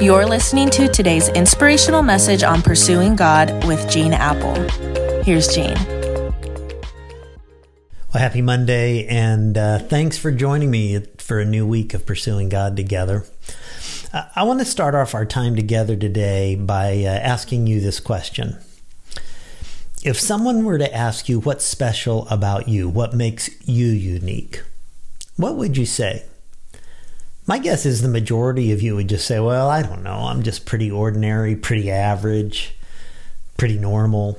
You're listening to today's inspirational message on pursuing God with Gene Appel. Here's Gene. Well, happy Monday, and uh, thanks for joining me for a new week of pursuing God together. Uh, I want to start off our time together today by uh, asking you this question. If someone were to ask you what's special about you, what makes you unique, what would you say? My guess is the majority of you would just say, well, I don't know. I'm just pretty ordinary, pretty average, pretty normal.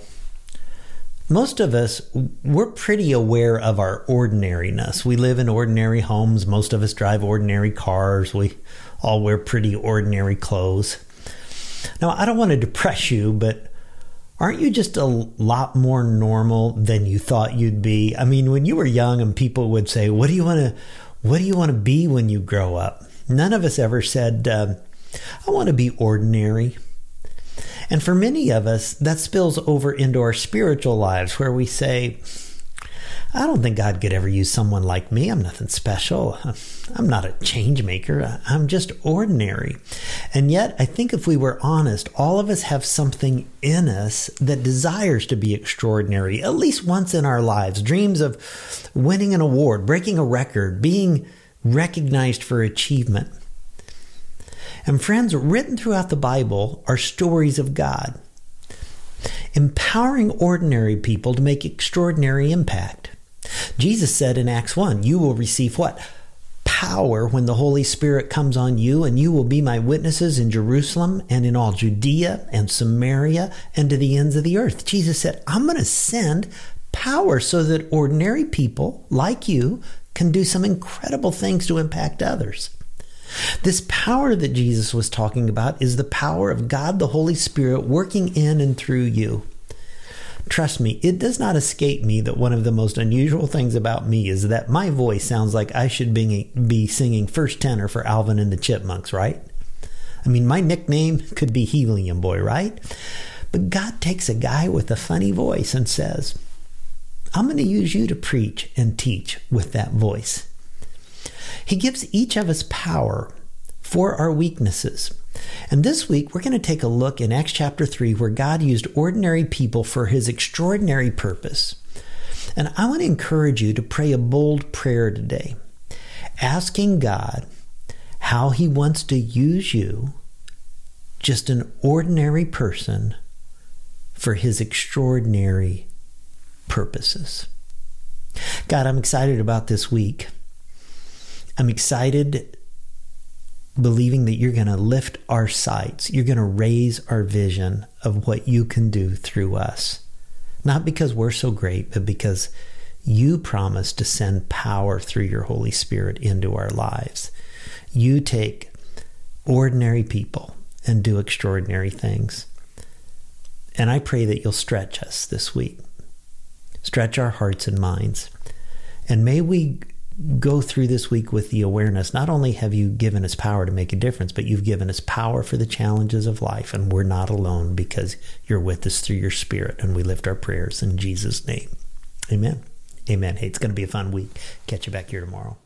Most of us, we're pretty aware of our ordinariness. We live in ordinary homes. Most of us drive ordinary cars. We all wear pretty ordinary clothes. Now, I don't want to depress you, but aren't you just a lot more normal than you thought you'd be? I mean, when you were young and people would say, "What do you want to what do you want to be when you grow up? None of us ever said, uh, I want to be ordinary. And for many of us, that spills over into our spiritual lives where we say, I don't think God could ever use someone like me. I'm nothing special. I'm not a change maker. I'm just ordinary. And yet, I think if we were honest, all of us have something in us that desires to be extraordinary, at least once in our lives. Dreams of winning an award, breaking a record, being recognized for achievement. And friends, written throughout the Bible are stories of God, empowering ordinary people to make extraordinary impact. Jesus said in Acts 1, You will receive what? Power when the Holy Spirit comes on you, and you will be my witnesses in Jerusalem and in all Judea and Samaria and to the ends of the earth. Jesus said, I'm going to send power so that ordinary people like you can do some incredible things to impact others. This power that Jesus was talking about is the power of God the Holy Spirit working in and through you. Trust me, it does not escape me that one of the most unusual things about me is that my voice sounds like I should be, be singing first tenor for Alvin and the Chipmunks, right? I mean, my nickname could be Helium Boy, right? But God takes a guy with a funny voice and says, I'm going to use you to preach and teach with that voice. He gives each of us power for our weaknesses. And this week, we're going to take a look in Acts chapter 3 where God used ordinary people for his extraordinary purpose. And I want to encourage you to pray a bold prayer today, asking God how he wants to use you, just an ordinary person, for his extraordinary purposes. God, I'm excited about this week. I'm excited believing that you're going to lift our sights. You're going to raise our vision of what you can do through us. Not because we're so great, but because you promise to send power through your Holy Spirit into our lives. You take ordinary people and do extraordinary things. And I pray that you'll stretch us this week, stretch our hearts and minds. And may we go through this week with the awareness not only have you given us power to make a difference, but you've given us power for the challenges of life, and we're not alone because you're with us through your spirit, and we lift our prayers in Jesus' name. Amen. Amen. Hey, it's going to be a fun week. Catch you back here tomorrow.